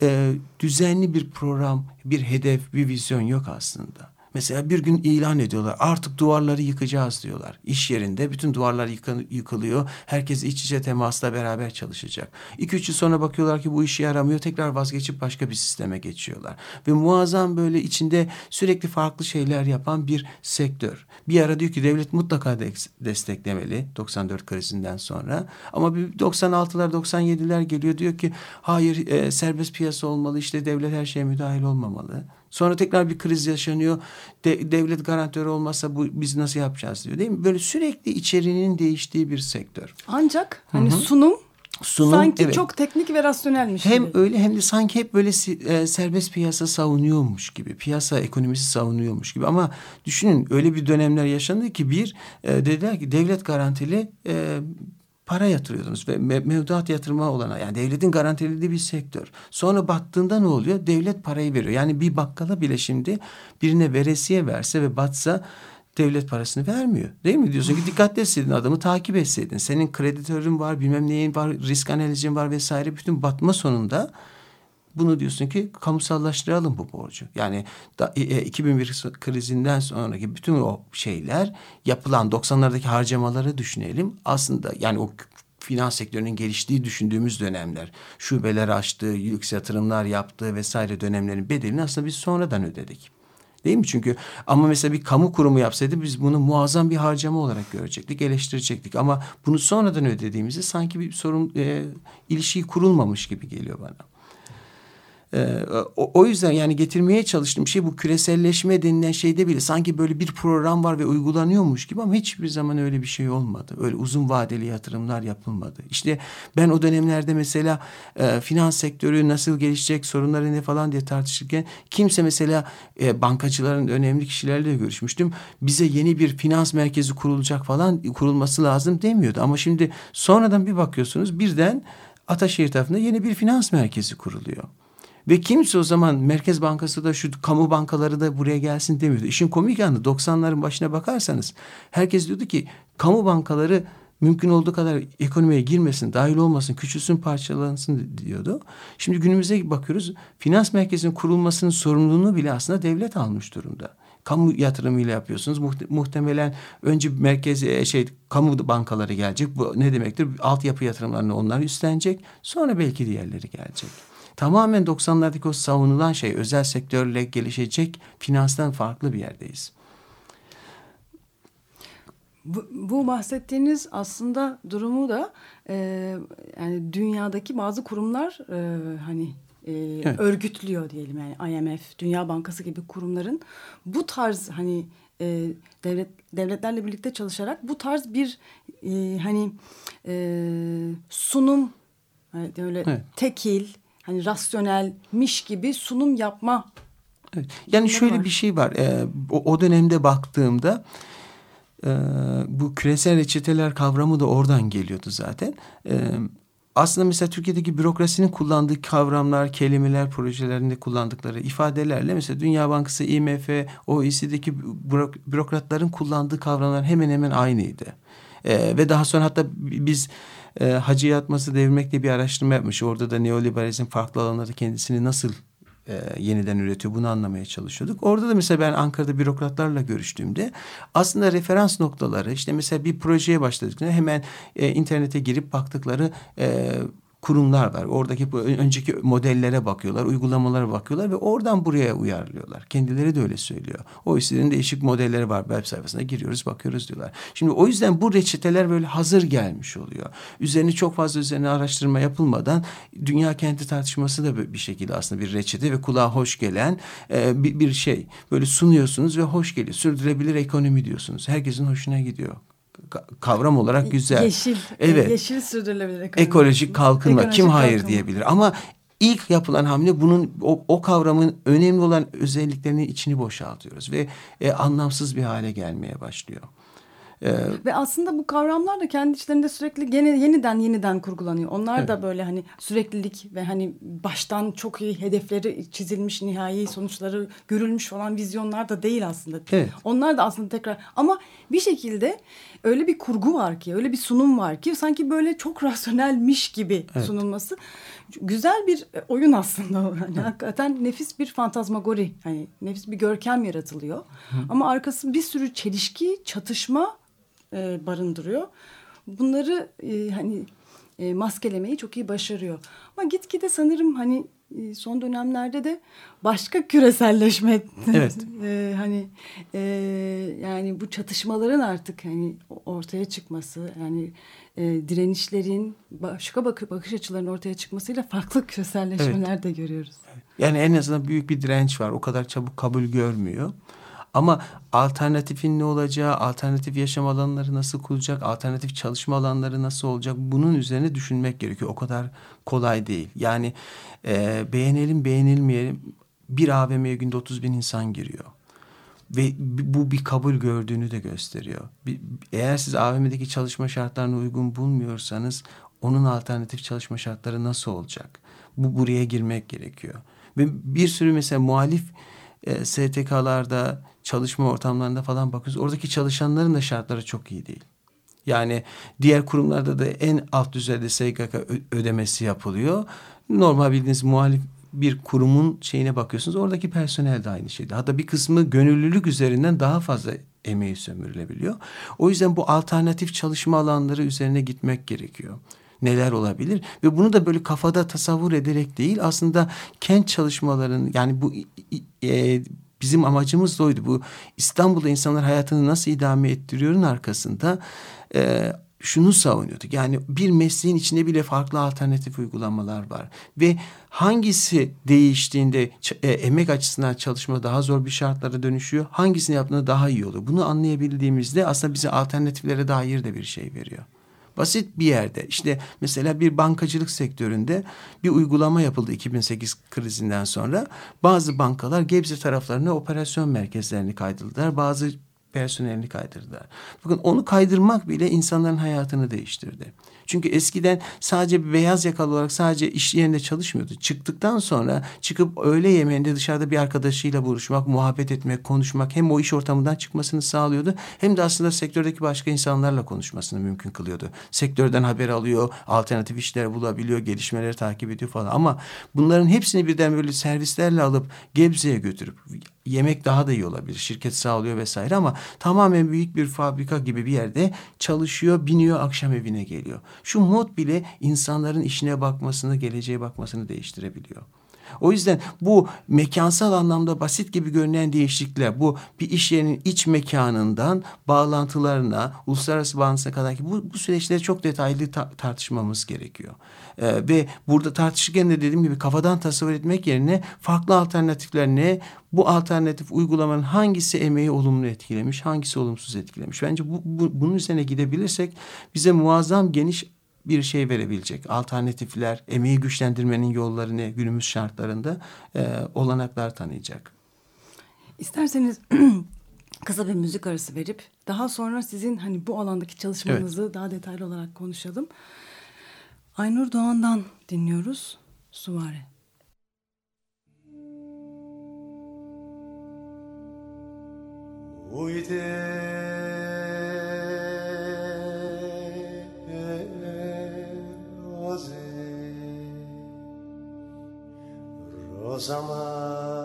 e, düzenli bir program, bir hedef, bir vizyon yok aslında. Mesela bir gün ilan ediyorlar artık duvarları yıkacağız diyorlar. İş yerinde bütün duvarlar yıkılıyor. Herkes iç içe temasla beraber çalışacak. İki üç yıl sonra bakıyorlar ki bu işe yaramıyor. Tekrar vazgeçip başka bir sisteme geçiyorlar. Ve muazzam böyle içinde sürekli farklı şeyler yapan bir sektör. Bir ara diyor ki devlet mutlaka desteklemeli 94 krizinden sonra. Ama bir 96'lar 97'ler geliyor diyor ki hayır e, serbest piyasa olmalı işte devlet her şeye müdahil olmamalı. Sonra tekrar bir kriz yaşanıyor. De, devlet garantörü olmazsa bu biz nasıl yapacağız diyor değil mi? Böyle sürekli içeriğinin değiştiği bir sektör. Ancak hani Hı -hı. sunum sunum sanki evet. çok teknik ve rasyonelmiş hem gibi. öyle hem de sanki hep böyle e, serbest piyasa savunuyormuş gibi piyasa ekonomisi savunuyormuş gibi ama düşünün öyle bir dönemler yaşandı ki bir e, dediler ki devlet garantili e, para yatırıyordunuz ve mevduat yatırma olana yani devletin garantilediği bir sektör. Sonra battığında ne oluyor? Devlet parayı veriyor. Yani bir bakkala bile şimdi birine veresiye verse ve batsa devlet parasını vermiyor. Değil mi? Diyorsun ki dikkatli etseydin adamı takip etseydin. Senin kreditörün var, bilmem neyin var, risk analizin var vesaire. Bütün batma sonunda bunu diyorsun ki kamusallaştıralım bu borcu. Yani da, e, 2001 e, krizinden sonraki bütün o şeyler yapılan 90'lardaki harcamaları düşünelim. Aslında yani o finans sektörünün geliştiği düşündüğümüz dönemler, şubeler açtığı, lüks yatırımlar yaptığı vesaire dönemlerin bedelini aslında biz sonradan ödedik. Değil mi? Çünkü ama mesela bir kamu kurumu yapsaydı biz bunu muazzam bir harcama olarak görecektik, eleştirecektik. Ama bunu sonradan ödediğimizde sanki bir sorun e, ilişki kurulmamış gibi geliyor bana. Ee, o, yüzden yani getirmeye çalıştığım şey bu küreselleşme denilen şeyde bile sanki böyle bir program var ve uygulanıyormuş gibi ama hiçbir zaman öyle bir şey olmadı. Öyle uzun vadeli yatırımlar yapılmadı. İşte ben o dönemlerde mesela e, finans sektörü nasıl gelişecek, sorunları ne falan diye tartışırken kimse mesela e, bankacıların önemli kişilerle görüşmüştüm. Bize yeni bir finans merkezi kurulacak falan kurulması lazım demiyordu. Ama şimdi sonradan bir bakıyorsunuz birden Ataşehir tarafında yeni bir finans merkezi kuruluyor. Ve kimse o zaman Merkez Bankası da şu kamu bankaları da buraya gelsin demiyordu. İşin komik yanı 90'ların başına bakarsanız herkes diyordu ki kamu bankaları mümkün olduğu kadar ekonomiye girmesin, dahil olmasın, küçülsün, parçalansın diyordu. Şimdi günümüze bakıyoruz. Finans merkezinin kurulmasının sorumluluğunu bile aslında devlet almış durumda. Kamu yatırımıyla yapıyorsunuz. Muhtemelen önce merkezi e, şey kamu bankaları gelecek. Bu ne demektir? Altyapı yatırımlarını onlar üstlenecek. Sonra belki diğerleri gelecek. Tamamen 90'lardaki o savunulan şey özel sektörle gelişecek finanstan farklı bir yerdeyiz. Bu, bu bahsettiğiniz aslında durumu da e, yani dünyadaki bazı kurumlar e, hani e, evet. örgütlüyor diyelim yani IMF, Dünya Bankası gibi kurumların bu tarz hani e, devlet devletlerle birlikte çalışarak bu tarz bir e, hani e, sunum hani öyle evet. tekil hani rasyonelmiş gibi sunum yapma. Evet. Yani şöyle var. bir şey var. Ee, o, o dönemde baktığımda e, bu küresel reçeteler kavramı da oradan geliyordu zaten. E, aslında mesela Türkiye'deki bürokrasinin kullandığı kavramlar, kelimeler, projelerinde kullandıkları ifadelerle mesela Dünya Bankası, IMF, OECD'deki bürok- bürokratların kullandığı kavramlar hemen hemen aynıydı. Ee, ve daha sonra hatta biz e, Hacı Yatması Devirmek diye bir araştırma yapmış. Orada da neoliberalizm farklı alanlarda kendisini nasıl e, yeniden üretiyor bunu anlamaya çalışıyorduk. Orada da mesela ben Ankara'da bürokratlarla görüştüğümde aslında referans noktaları işte mesela bir projeye başladıklarında hemen e, internete girip baktıkları e, kurumlar var. Oradaki önceki modellere bakıyorlar, uygulamalara bakıyorlar ve oradan buraya uyarlıyorlar. Kendileri de öyle söylüyor. O işlerin değişik modelleri var web sayfasına giriyoruz, bakıyoruz diyorlar. Şimdi o yüzden bu reçeteler böyle hazır gelmiş oluyor. Üzerine çok fazla üzerine araştırma yapılmadan dünya kenti tartışması da bir şekilde aslında bir reçete ve kulağa hoş gelen e, bir, bir şey. Böyle sunuyorsunuz ve hoş geliyor. Sürdürülebilir ekonomi diyorsunuz. Herkesin hoşuna gidiyor kavram olarak güzel. Yeşil. Evet. Yeşil sürdürülebilir ekonomi. Ekolojik kalkınma. Ekolojik Kim hayır kalkınma. diyebilir ama ilk yapılan hamle bunun o, o kavramın önemli olan özelliklerini içini boşaltıyoruz ve e, anlamsız bir hale gelmeye başlıyor. Ee, Ve aslında bu kavramlar da kendi içlerinde sürekli gene yeniden yeniden kurgulanıyor. Onlar da böyle hani süreklilik ve hani baştan çok iyi hedefleri çizilmiş, nihai sonuçları görülmüş falan vizyonlar da değil aslında. Evet. Onlar da aslında tekrar ama bir şekilde öyle bir kurgu var ki, öyle bir sunum var ki sanki böyle çok <laughs> rasyonelmiş gibi sunulması güzel bir oyun aslında. Yani hakikaten nefis bir fantazmagori, hani nefis bir görkem yaratılıyor. Ama arkası bir sürü çelişki, çatışma e, barındırıyor. Bunları e, hani e, maskelemeyi çok iyi başarıyor. Ama gitgide sanırım hani e, son dönemlerde de başka küreselleşme Evet. <laughs> e, hani e, yani bu çatışmaların artık hani ortaya çıkması yani e, direnişlerin başka bak bakış açılarının ortaya çıkmasıyla farklı küreselleşmeler de görüyoruz. yani en azından büyük bir direnç var. O kadar çabuk kabul görmüyor. Ama alternatifin ne olacağı, alternatif yaşam alanları nasıl kurulacak, alternatif çalışma alanları nasıl olacak bunun üzerine düşünmek gerekiyor. O kadar kolay değil. Yani e, beğenelim beğenilmeyelim bir AVM'ye günde 30 bin insan giriyor. Ve bu bir kabul gördüğünü de gösteriyor. Eğer siz AVM'deki çalışma şartlarına uygun bulmuyorsanız onun alternatif çalışma şartları nasıl olacak? Bu buraya girmek gerekiyor. Ve bir sürü mesela muhalif e, STK'larda, çalışma ortamlarında falan bakıyoruz. Oradaki çalışanların da şartları çok iyi değil. Yani diğer kurumlarda da en alt düzeyde SGK ödemesi yapılıyor. Normal bildiğiniz muhalif bir kurumun şeyine bakıyorsunuz. Oradaki personel de aynı şeyde. Hatta bir kısmı gönüllülük üzerinden daha fazla emeği sömürülebiliyor. O yüzden bu alternatif çalışma alanları üzerine gitmek gerekiyor. Neler olabilir ve bunu da böyle kafada tasavvur ederek değil aslında kent çalışmalarının yani bu e, bizim amacımız da oydu. Bu İstanbul'da insanlar hayatını nasıl idame ettiriyorun arkasında e, şunu savunuyorduk. Yani bir mesleğin içinde bile farklı alternatif uygulamalar var. Ve hangisi değiştiğinde e, emek açısından çalışma daha zor bir şartlara dönüşüyor. Hangisini yaptığında daha iyi olur. Bunu anlayabildiğimizde aslında bize alternatiflere dair de bir şey veriyor. Basit bir yerde işte mesela bir bankacılık sektöründe bir uygulama yapıldı 2008 krizinden sonra. Bazı bankalar Gebze taraflarına operasyon merkezlerini kaydırdılar. Bazı personelini kaydırdılar. Bakın onu kaydırmak bile insanların hayatını değiştirdi. Çünkü eskiden sadece bir beyaz yakalı olarak sadece iş yerinde çalışmıyordu. Çıktıktan sonra çıkıp öğle yemeğinde dışarıda bir arkadaşıyla buluşmak, muhabbet etmek, konuşmak hem o iş ortamından çıkmasını sağlıyordu hem de aslında sektördeki başka insanlarla konuşmasını mümkün kılıyordu. Sektörden haber alıyor, alternatif işler bulabiliyor, gelişmeleri takip ediyor falan. Ama bunların hepsini birden böyle servislerle alıp Gebze'ye götürüp yemek daha da iyi olabilir. Şirket sağlıyor vesaire ama tamamen büyük bir fabrika gibi bir yerde çalışıyor, biniyor, akşam evine geliyor. Şu mod bile insanların işine bakmasını, geleceğe bakmasını değiştirebiliyor. O yüzden bu mekansal anlamda basit gibi görünen değişiklikler bu bir iş yerinin iç mekanından bağlantılarına, uluslararası bağlantısına kadar ki bu, bu süreçleri çok detaylı ta- tartışmamız gerekiyor. Ee, ve burada tartışırken de dediğim gibi kafadan tasavvur etmek yerine farklı alternatifler ne? Bu alternatif uygulamanın hangisi emeği olumlu etkilemiş, hangisi olumsuz etkilemiş? Bence bu, bu, bunun üzerine gidebilirsek bize muazzam geniş bir şey verebilecek. Alternatifler, emeği güçlendirmenin yolları ne günümüz şartlarında e, olanaklar tanıyacak. İsterseniz <clears throat> kısa bir müzik arası verip daha sonra sizin hani bu alandaki çalışmanızı daha detaylı olarak konuşalım. Aynur Doğan'dan dinliyoruz. Suvare. Uyde rozama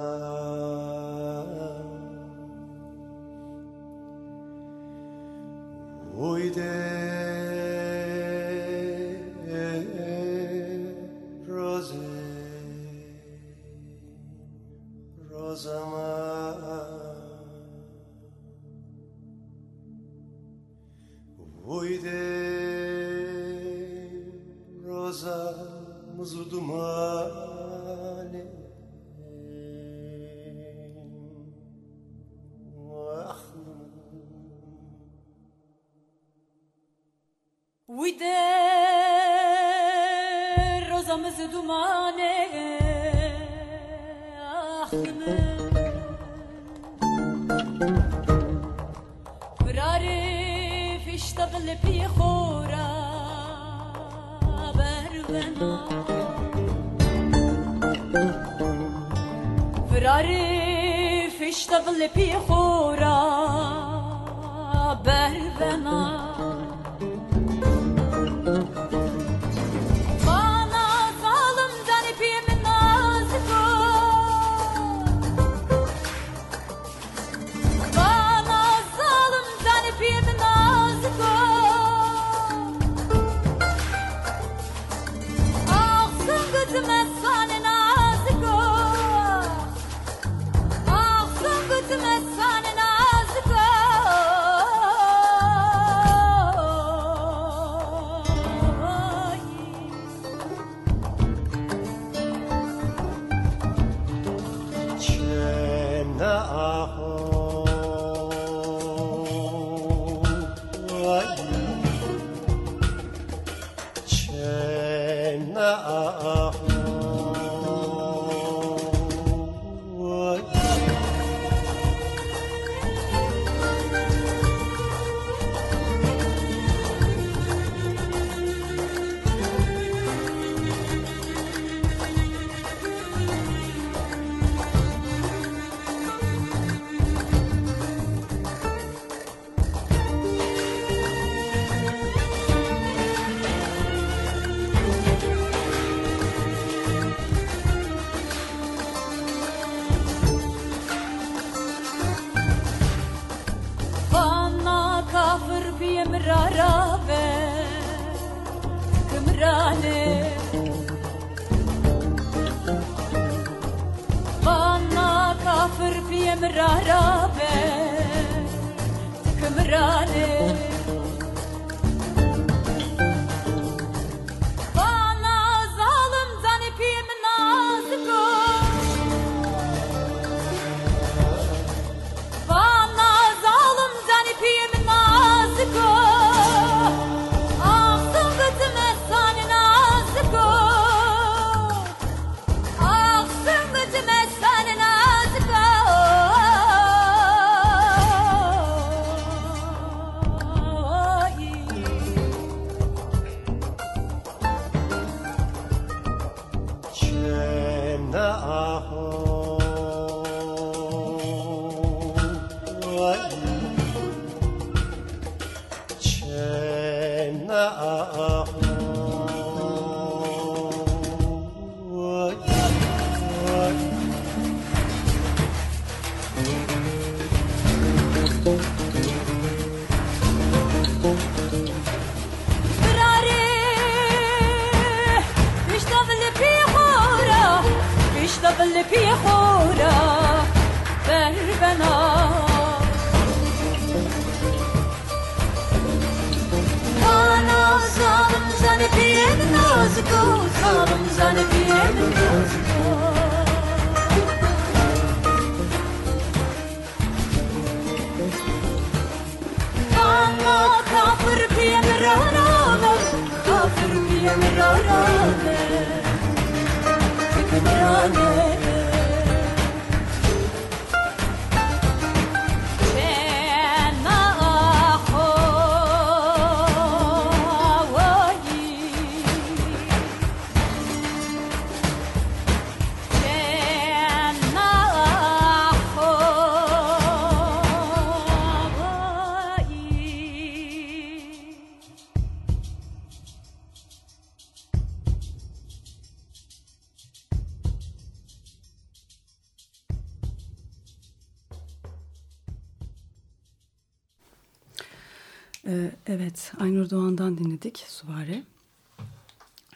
Aynur Doğan'dan dinledik Suvari.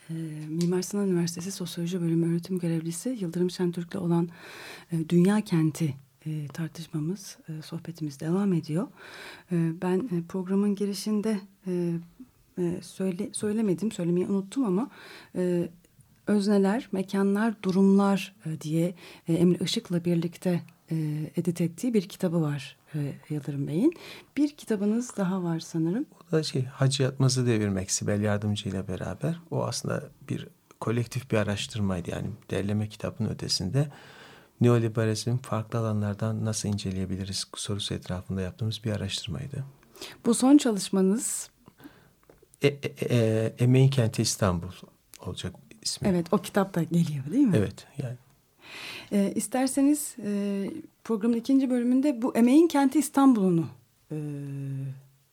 Ee, Mimar Sinan Üniversitesi Sosyoloji Bölümü öğretim görevlisi Yıldırım Şentürk'le olan e, Dünya Kenti e, tartışmamız, e, sohbetimiz devam ediyor. E, ben e, programın girişinde e, e, söyle, söylemedim, söylemeyi unuttum ama e, özneler, mekanlar, durumlar e, diye e, Emre Işık'la birlikte e, edit ettiği bir kitabı var e, Yıldırım Bey'in. Bir kitabınız daha var sanırım. O da şey Hacı Yatmaz'ı devirmek Sibel Yardımcı ile beraber. O aslında bir kolektif bir araştırmaydı. Yani derleme kitabının ötesinde neoliberalizmin farklı alanlardan nasıl inceleyebiliriz sorusu etrafında yaptığımız bir araştırmaydı. Bu son çalışmanız E, e, e, Emeğin Kenti İstanbul olacak ismi. evet o kitap da geliyor değil mi? Evet yani E, isterseniz e, programın ikinci bölümünde bu Emeğin Kenti İstanbul'unu e,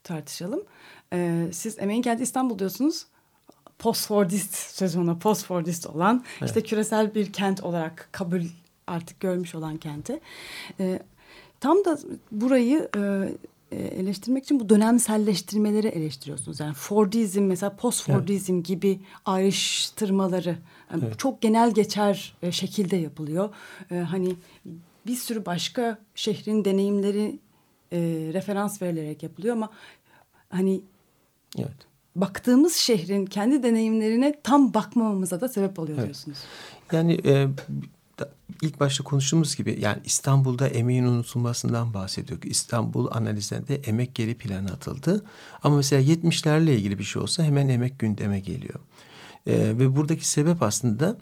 tartışalım. E, siz Emeğin Kenti İstanbul diyorsunuz. Postfordist sezonu, postfordist olan işte küresel bir kent olarak kabul artık görmüş olan kenti. E, tam da burayı e, eleştirmek için bu dönemselleştirmeleri eleştiriyorsunuz. Yani Fordizm mesela postfordizm gibi ayrıştırmaları yani çok genel geçer e, şekilde yapılıyor. E, hani bir sürü başka şehrin deneyimleri e, referans verilerek yapılıyor ama hani evet. baktığımız şehrin kendi deneyimlerine tam bakmamamıza da sebep oluyor Evet. diyorsunuz. Yani e, ilk başta konuştuğumuz gibi yani İstanbul'da emeğin unutulmasından bahsediyorduk. İstanbul analizlerinde emek geri plana atıldı. Ama mesela 70'lerle ilgili bir şey olsa hemen emek gündeme geliyor. E, ve buradaki sebep aslında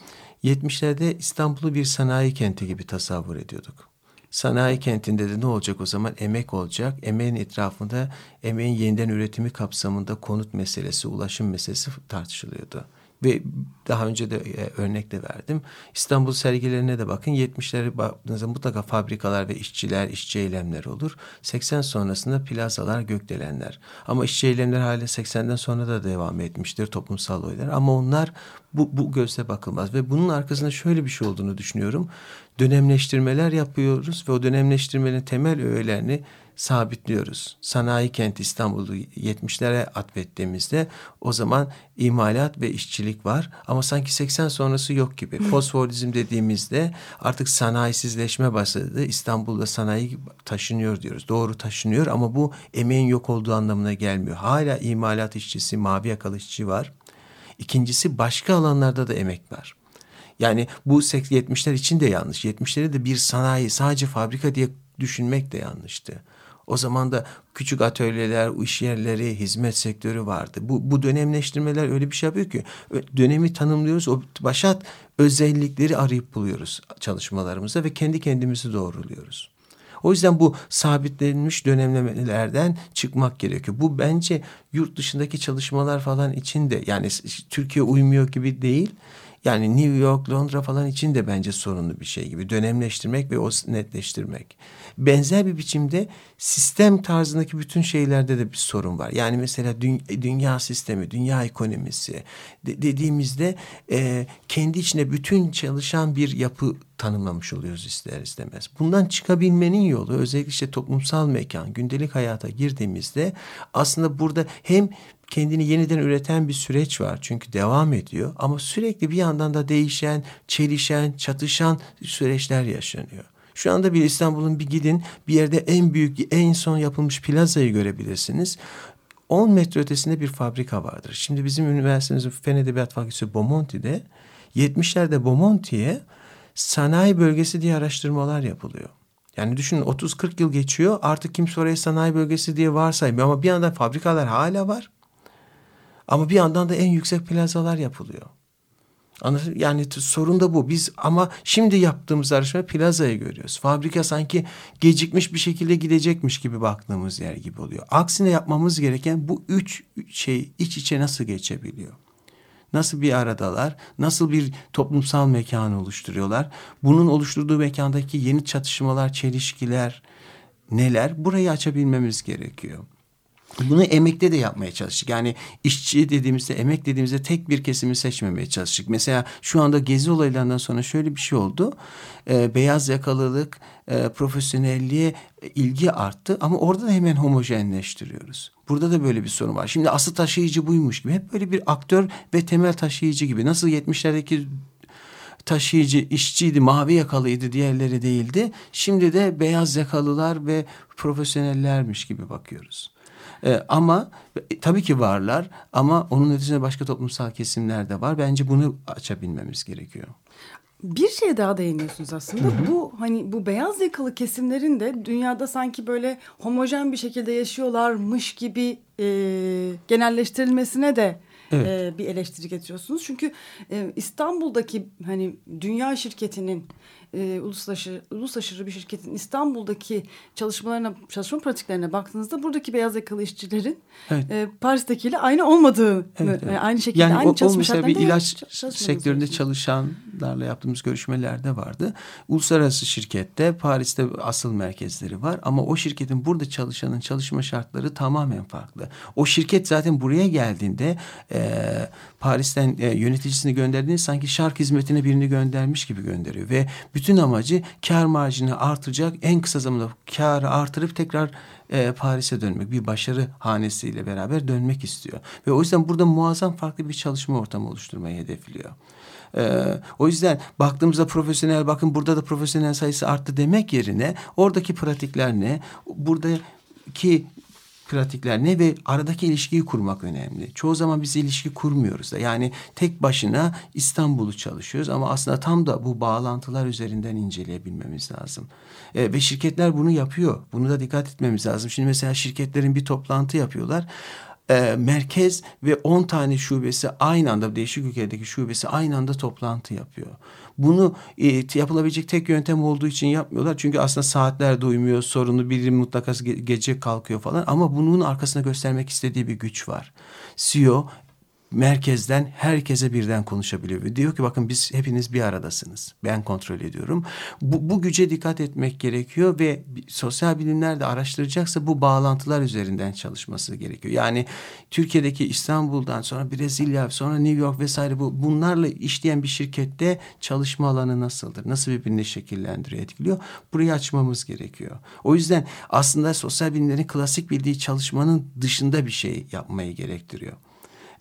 70'lerde İstanbul'u bir sanayi kenti gibi tasavvur ediyorduk. Sanayi kentinde de ne olacak o zaman? Emek olacak. Emeğin etrafında emeğin yeniden üretimi kapsamında konut meselesi, ulaşım meselesi tartışılıyordu. Ve daha önce de e, örnek de verdim. İstanbul sergilerine de bakın. 70'lere baktığınızda mutlaka fabrikalar ve işçiler, işçi eylemleri olur. 80 sonrasında plazalar, gökdelenler. Ama işçi eylemleri hala 80'den sonra da devam etmiştir toplumsal oylar. Ama onlar bu, bu gözle bakılmaz. Ve bunun arkasında şöyle bir şey olduğunu düşünüyorum. Dönemleştirmeler yapıyoruz ve o dönemleştirmenin temel öğelerini sabitliyoruz. Sanayi kenti İstanbul'u 70'lere atfettiğimizde o zaman imalat ve işçilik var ama sanki 80 sonrası yok gibi. Postfordizm dediğimizde artık sanayisizleşme başladı. İstanbul'da sanayi taşınıyor diyoruz. Doğru taşınıyor ama bu emeğin yok olduğu anlamına gelmiyor. Hala imalat işçisi, mavi yakalı işçi var. İkincisi başka alanlarda da emek var. Yani bu 70'ler için de yanlış. 70'leri de bir sanayi sadece fabrika diye düşünmek de yanlıştı. O zaman da küçük atölyeler, iş yerleri, hizmet sektörü vardı. Bu, bu dönemleştirmeler öyle bir şey yapıyor ki dönemi tanımlıyoruz. O başat özellikleri arayıp buluyoruz çalışmalarımızda ve kendi kendimizi doğruluyoruz. O yüzden bu sabitlenmiş dönemlemelerden çıkmak gerekiyor. Bu bence yurt dışındaki çalışmalar falan için de yani Türkiye uymuyor gibi değil. Yani New York, Londra falan için de bence sorunlu bir şey gibi. Dönemleştirmek ve o netleştirmek. Benzer bir biçimde sistem tarzındaki bütün şeylerde de bir sorun var. Yani mesela dü- dünya sistemi, dünya ekonomisi de- dediğimizde e, kendi içine bütün çalışan bir yapı tanımlamış oluyoruz ister istemez. Bundan çıkabilmenin yolu özellikle işte toplumsal mekan, gündelik hayata girdiğimizde aslında burada hem kendini yeniden üreten bir süreç var çünkü devam ediyor ama sürekli bir yandan da değişen, çelişen, çatışan süreçler yaşanıyor. Şu anda bir İstanbul'un bir gidin bir yerde en büyük en son yapılmış plazayı görebilirsiniz. 10 metre ötesinde bir fabrika vardır. Şimdi bizim üniversitemizin Fen Edebiyat Fakültesi Bomonti'de 70'lerde Bomonti'ye sanayi bölgesi diye araştırmalar yapılıyor. Yani düşünün 30-40 yıl geçiyor artık kimse oraya sanayi bölgesi diye varsaymıyor ama bir yandan fabrikalar hala var. Ama bir yandan da en yüksek plazalar yapılıyor. Yani sorun da bu. Biz ama şimdi yaptığımız araştırma plazayı görüyoruz. Fabrika sanki gecikmiş bir şekilde gidecekmiş gibi baktığımız yer gibi oluyor. Aksine yapmamız gereken bu üç şey iç içe nasıl geçebiliyor? Nasıl bir aradalar? Nasıl bir toplumsal mekan oluşturuyorlar? Bunun oluşturduğu mekandaki yeni çatışmalar, çelişkiler neler? Burayı açabilmemiz gerekiyor. Bunu emekte de yapmaya çalıştık. Yani işçi dediğimizde, emek dediğimizde tek bir kesimi seçmemeye çalıştık. Mesela şu anda gezi olaylarından sonra şöyle bir şey oldu. Ee, beyaz yakalılık, e, profesyonelliğe ilgi arttı ama orada da hemen homojenleştiriyoruz. Burada da böyle bir sorun var. Şimdi asıl taşıyıcı buymuş gibi. Hep böyle bir aktör ve temel taşıyıcı gibi. Nasıl 70'lerdeki taşıyıcı işçiydi, mavi yakalıydı, diğerleri değildi. Şimdi de beyaz yakalılar ve profesyonellermiş gibi bakıyoruz. Ee, ama e, tabii ki varlar ama onun ötesinde başka toplumsal kesimler de var. Bence bunu açabilmemiz gerekiyor. Bir şey daha değiniyorsunuz aslında. Bu hani bu beyaz yakalı kesimlerin de dünyada sanki böyle homojen bir şekilde yaşıyorlarmış gibi e, genelleştirilmesine de Evet. e, bir eleştiri getiriyorsunuz. Çünkü e, İstanbul'daki hani dünya şirketinin e, uluslararası uluslararası bir şirketin İstanbul'daki çalışmalarına çalışma pratiklerine baktığınızda buradaki beyaz yakalı işçilerin Evet. e, Paris'tekiyle aynı olmadığını Evet, evet. e, aynı şekilde Yani aynı o, çalışma mesela bir şartlarında ilaç sektöründe çalışanlarla yaptığımız görüşmelerde vardı. Uluslararası şirkette Paris'te asıl merkezleri var ama o şirketin burada çalışanın çalışma şartları tamamen farklı. O şirket zaten buraya geldiğinde e, Paris'ten e, yöneticisini gönderdiğinde sanki şark hizmetine birini göndermiş gibi gönderiyor ve bütün amacı kar marjını artıracak en kısa zamanda karı artırıp tekrar e, Paris'e dönmek, bir başarı hanesiyle beraber dönmek istiyor. Ve o yüzden burada muazzam farklı bir çalışma ortamı oluşturmayı hedefliyor. Ee, o yüzden baktığımızda profesyonel bakın burada da profesyonel sayısı arttı demek yerine oradaki pratikler ne? Buradaki pratikler ne ve aradaki ilişkiyi kurmak önemli. Çoğu zaman biz ilişki kurmuyoruz da. Yani tek başına İstanbul'u çalışıyoruz ama aslında tam da bu bağlantılar üzerinden inceleyebilmemiz lazım. E, ve şirketler bunu yapıyor. Bunu da dikkat etmemiz lazım. Şimdi mesela şirketlerin bir toplantı yapıyorlar e, merkez ve 10 tane şubesi aynı anda değişik ülkelerdeki şubesi aynı anda toplantı yapıyor. Bunu e, yapılabilecek tek yöntem olduğu için yapmıyorlar. Çünkü aslında saatler de uymuyor. Sorunu biri mutlaka ge- gece kalkıyor falan. Ama bunun arkasında göstermek istediği bir güç var. CEO merkezden herkese birden konuşabiliyor. Diyor ki bakın biz hepiniz bir aradasınız. Ben kontrol ediyorum. Bu, bu güce dikkat etmek gerekiyor ve sosyal bilimler de araştıracaksa bu bağlantılar üzerinden çalışması gerekiyor. Yani Türkiye'deki İstanbul'dan sonra Brezilya sonra New York vesaire bu bunlarla işleyen bir şirkette çalışma alanı nasıldır? Nasıl birbirini şekillendiriyor, etkiliyor? Burayı açmamız gerekiyor. O yüzden aslında sosyal bilimlerin klasik bildiği çalışmanın dışında bir şey yapmayı gerektiriyor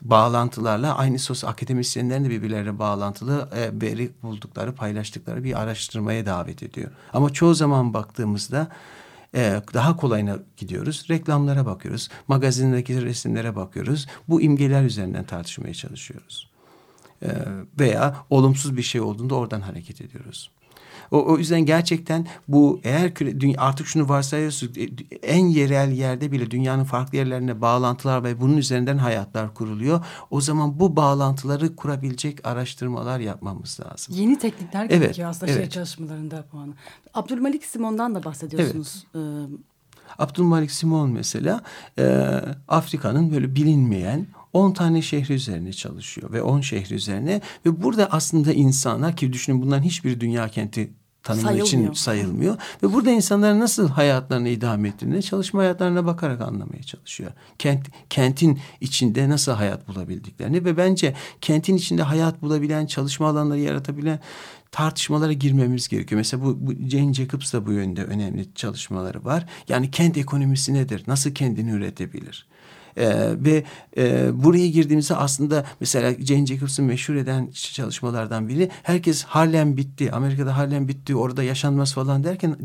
bağlantılarla aynı sos akademisyenlerin de birbirlerine bağlantılı e, veri buldukları, paylaştıkları bir araştırmaya davet ediyor. Ama çoğu zaman baktığımızda e, daha kolayına gidiyoruz. Reklamlara bakıyoruz. Magazindeki resimlere bakıyoruz. Bu imgeler üzerinden tartışmaya çalışıyoruz. E, veya olumsuz bir şey olduğunda oradan hareket ediyoruz. O, o yüzden gerçekten bu eğer artık şunu varsayıyorsunuz e, en yerel yerde bile dünyanın farklı yerlerine bağlantılar ve bunun üzerinden hayatlar kuruluyor. O zaman bu bağlantıları kurabilecek araştırmalar yapmamız lazım. Yeni teknikler Evet, gerekiyor aslında şehir evet. çalışmalarında bu anı. Abdülmalik Simon'dan da bahsediyorsunuz. Ee, Abdülmalik Simon mesela e, Afrika'nın böyle bilinmeyen 10 tane şehri üzerine çalışıyor ve 10 şehri üzerine ve burada aslında insanlar ki düşünün bunların hiçbir dünya kenti tanımı için Sayılmıyor. sayılmıyor ve burada insanlar nasıl hayatlarını idame ettiğini çalışma hayatlarına bakarak anlamaya çalışıyor. Kent kentin içinde nasıl hayat bulabildiklerini ve bence kentin içinde hayat bulabilen, çalışma alanları yaratabilen tartışmalara girmemiz gerekiyor. Mesela bu, bu Jane Jacobs da bu yönde önemli çalışmaları var. Yani kent ekonomisi nedir? Nasıl kendini üretebilir? Ee, ve e, buraya girdiğimizde aslında mesela Jane Jacobs'ın meşhur eden çalışmalardan biri herkes Harlem bitti, Amerika'da Harlem bitti, orada yaşanmaz falan derken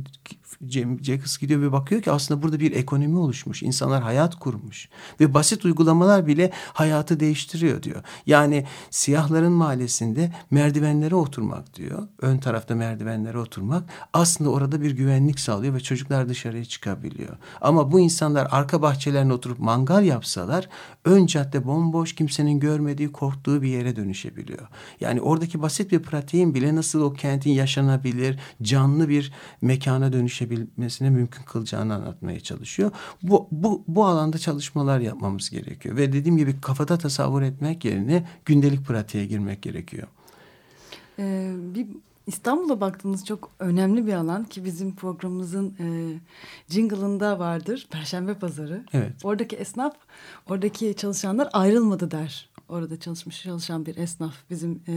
Jacobs gidiyor ve bakıyor ki aslında burada bir ekonomi oluşmuş, insanlar hayat kurmuş ve basit uygulamalar bile hayatı değiştiriyor diyor. Yani siyahların mahallesinde merdivenlere oturmak diyor, ön tarafta merdivenlere oturmak aslında orada bir güvenlik sağlıyor ve çocuklar dışarıya çıkabiliyor. Ama bu insanlar arka bahçelerine oturup mangal yapsalar ön cadde bomboş kimsenin görmediği korktuğu bir yere dönüşebiliyor. Yani oradaki basit bir pratiğin bile nasıl o kentin yaşanabilir canlı bir mekana dönüşebilmesine mümkün kılacağını anlatmaya çalışıyor. Bu, bu, bu alanda çalışmalar yapmamız gerekiyor. Ve dediğim gibi kafada tasavvur etmek yerine gündelik pratiğe girmek gerekiyor. Ee, bir İstanbul'a baktığımız çok önemli bir alan ki bizim programımızın e, jingle'ında vardır. Perşembe pazarı. Evet. Oradaki esnaf, oradaki çalışanlar ayrılmadı der. Orada çalışmış çalışan bir esnaf bizim e,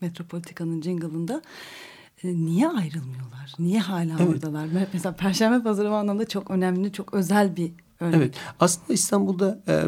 Metropolitika'nın jingle'ında. E, niye ayrılmıyorlar? Niye hala Evet. oradalar? Mesela Perşembe pazarı o anlamda çok önemli, çok özel bir örnek. Evet. Aslında İstanbul'da e,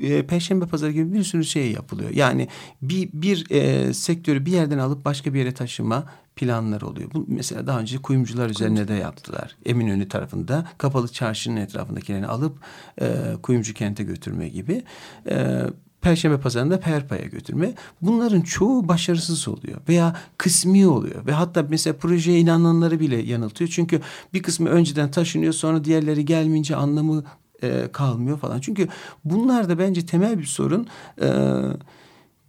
e, Perşembe pazarı gibi bir sürü şey yapılıyor. Yani bir, bir e, sektörü bir yerden alıp başka bir yere taşıma planları oluyor. Bu mesela daha önce kuyumcular üzerine de yaptılar. Eminönü tarafında kapalı çarşının etrafındakilerini alıp e, kuyumcu kente götürme gibi. E, Perşembe pazarında Perpa'ya götürme. Bunların çoğu başarısız oluyor veya kısmi oluyor. Ve hatta mesela projeye inananları bile yanıltıyor. Çünkü bir kısmı önceden taşınıyor sonra diğerleri gelmeyince anlamı e, kalmıyor falan. Çünkü bunlar da bence temel bir sorun. E,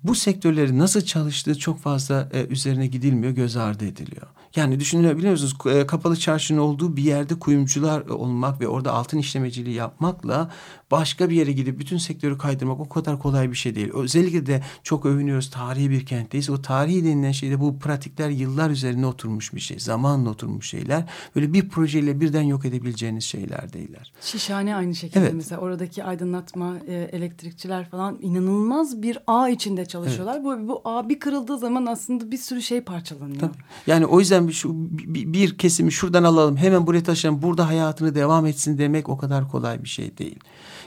bu sektörlerin nasıl çalıştığı çok fazla e, üzerine gidilmiyor, göz ardı ediliyor. Yani düşünebiliyor musunuz? E, kapalı çarşının olduğu bir yerde kuyumcular olmak ve orada altın işlemeciliği yapmakla başka bir yere gidip bütün sektörü kaydırmak o kadar kolay bir şey değil. Özellikle de çok övünüyoruz tarihi bir kentteyiz. O tarihi denilen şeyde bu pratikler yıllar üzerine oturmuş bir şey. Zamanla oturmuş şeyler. Böyle bir projeyle birden yok edebileceğiniz şeyler değiller. Şişhane aynı şekilde Evet. mesela oradaki aydınlatma, e, elektrikçiler falan inanılmaz bir ağ içinde çalışıyorlar. Bu, bu ağ bir kırıldığı zaman aslında bir sürü şey parçalanıyor. Tabii. Yani o yüzden bir, şu, bir, bir kesimi şuradan alalım hemen buraya taşıyalım burada hayatını devam etsin demek o kadar kolay bir şey değil.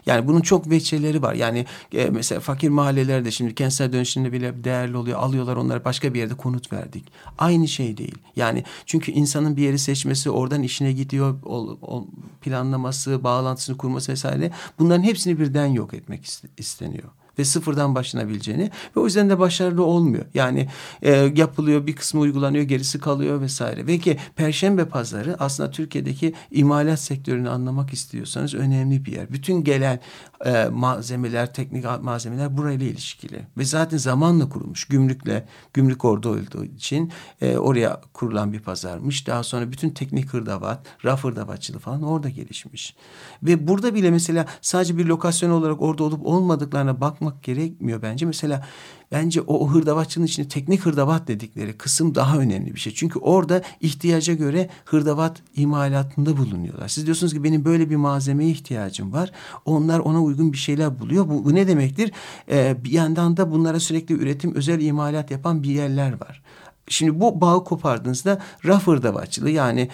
Yani bunun çok veçeleri var. Yani e, mesela fakir mahallelerde şimdi kentsel dönüşümde bile değerli oluyor. Alıyorlar onları başka bir yerde konut verdik. Aynı şey değil. Yani çünkü insanın bir yeri seçmesi, oradan işine gidiyor, o, o planlaması, bağlantısını kurması vesaire. Bunların hepsini birden yok etmek iste- isteniyor ve sıfırdan başlanabileceğini ve o yüzden de başarılı olmuyor. Yani e, yapılıyor bir kısmı uygulanıyor gerisi kalıyor vesaire. Ve ki Perşembe pazarı aslında Türkiye'deki imalat sektörünü anlamak istiyorsanız önemli bir yer. Bütün gelen e, malzemeler, teknik malzemeler burayla ilişkili ve zaten zamanla kurulmuş. Gümrükle, gümrük orada olduğu için e, oraya kurulan bir pazarmış. Daha sonra bütün teknik hırdavat, raf hırdavatçılığı falan orada gelişmiş. Ve burada bile mesela sadece bir lokasyon olarak orada olup olmadıklarına bakmak gerekmiyor bence. Mesela bence o, hırdavatçının içinde teknik hırdavat dedikleri kısım daha önemli bir şey. Çünkü orada ihtiyaca göre hırdavat imalatında bulunuyorlar. Siz diyorsunuz ki benim böyle bir malzemeye ihtiyacım var. Onlar ona uygun bir şeyler buluyor. Bu, bu ne demektir? Ee, bir yandan da bunlara sürekli üretim, özel imalat yapan bir yerler var. Şimdi bu bağı kopardığınızda raf hırdavatçılığı yani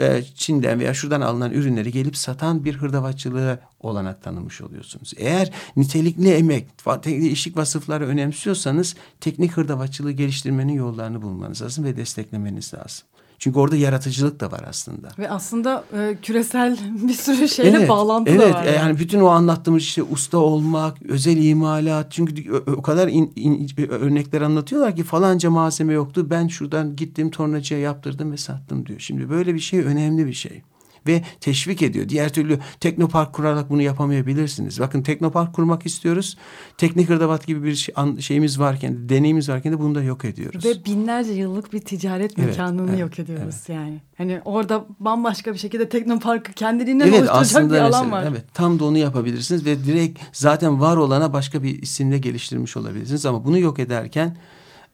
e, Çin'den veya şuradan alınan ürünleri gelip satan bir hırdavatçılığı olanak tanımış oluyorsunuz. Eğer nitelikli emek, işlik vasıfları önemsiyorsanız teknik hırdavatçılığı geliştirmenin yollarını bulmanız lazım ve desteklemeniz lazım. Çünkü orada yaratıcılık da var aslında. Ve aslında e, küresel <laughs> bir sürü şeyle bağlantı evet, da var. e, yani bütün o anlattığımız işte usta olmak, özel imalat. Çünkü o- o kadar in- in- örnekler anlatıyorlar ki falanca malzeme yoktu. Ben şuradan gittim tornacıya yaptırdım ve sattım diyor. Şimdi böyle bir şey önemli bir şey. Ve teşvik ediyor. Diğer türlü teknopark kurarak bunu yapamayabilirsiniz. Bakın teknopark kurmak istiyoruz. Teknik hırdavat gibi bir şey, şeyimiz varken, deneyimiz varken de bunu da yok ediyoruz. Ve binlerce yıllık bir ticaret Evet, mekanını evet, yok ediyoruz yani. Hani orada bambaşka bir şekilde teknoparkı kendiliğinden Evet oluşturacak bir alan mesela, var. evet tam da onu yapabilirsiniz ve direkt zaten var olana başka bir isimle geliştirmiş olabilirsiniz ama bunu yok ederken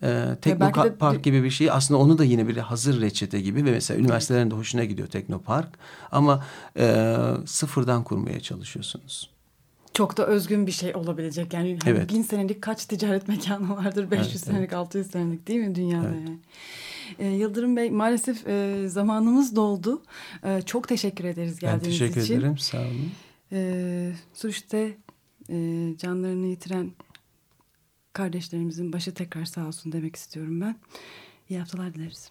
e, de- Teknopark gibi bir şey aslında onu da yine bir hazır reçete gibi ve mesela üniversitelerin de hoşuna gidiyor Teknopark ama e, sıfırdan kurmaya çalışıyorsunuz. Çok da özgün bir şey olabilecek. Yani hani Evet. bin senelik kaç ticaret <laughs> mekanı vardır? 500 Evet, senelik, 600 senelik değil mi dünyada Evet. yani? Ee, Yıldırım Bey maalesef e, zamanımız doldu. E, çok teşekkür ederiz Ben geldiğiniz teşekkür için. ederim sağ olun. E, Suç'ta e, canlarını yitiren kardeşlerimizin başı tekrar sağ olsun demek istiyorum ben. İyi haftalar dileriz.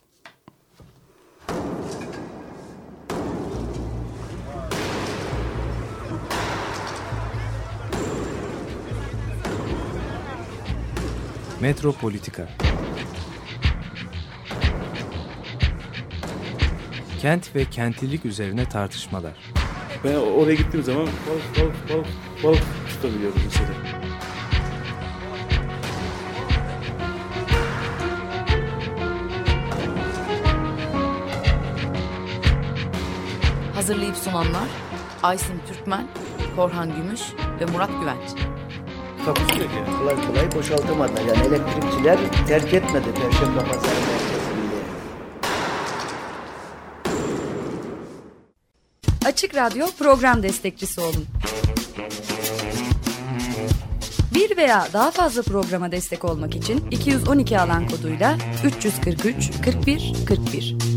Metropolitika Kent ve kentlilik üzerine tartışmalar. Ben oraya gittiğim zaman balık balık balık balık tutabiliyorum mesela. Hazırlayıp sunanlar Aysin Türkmen, Korhan Gümüş ve Murat Güvenç. Takusuyor ki kolay kolay boşaltamadı. Yani elektrikçiler terk etmedi Perşembe Pazarı merkezini. Açık Radyo program destekçisi olun. Bir veya daha fazla programa destek olmak için 212 alan koduyla 343 41 41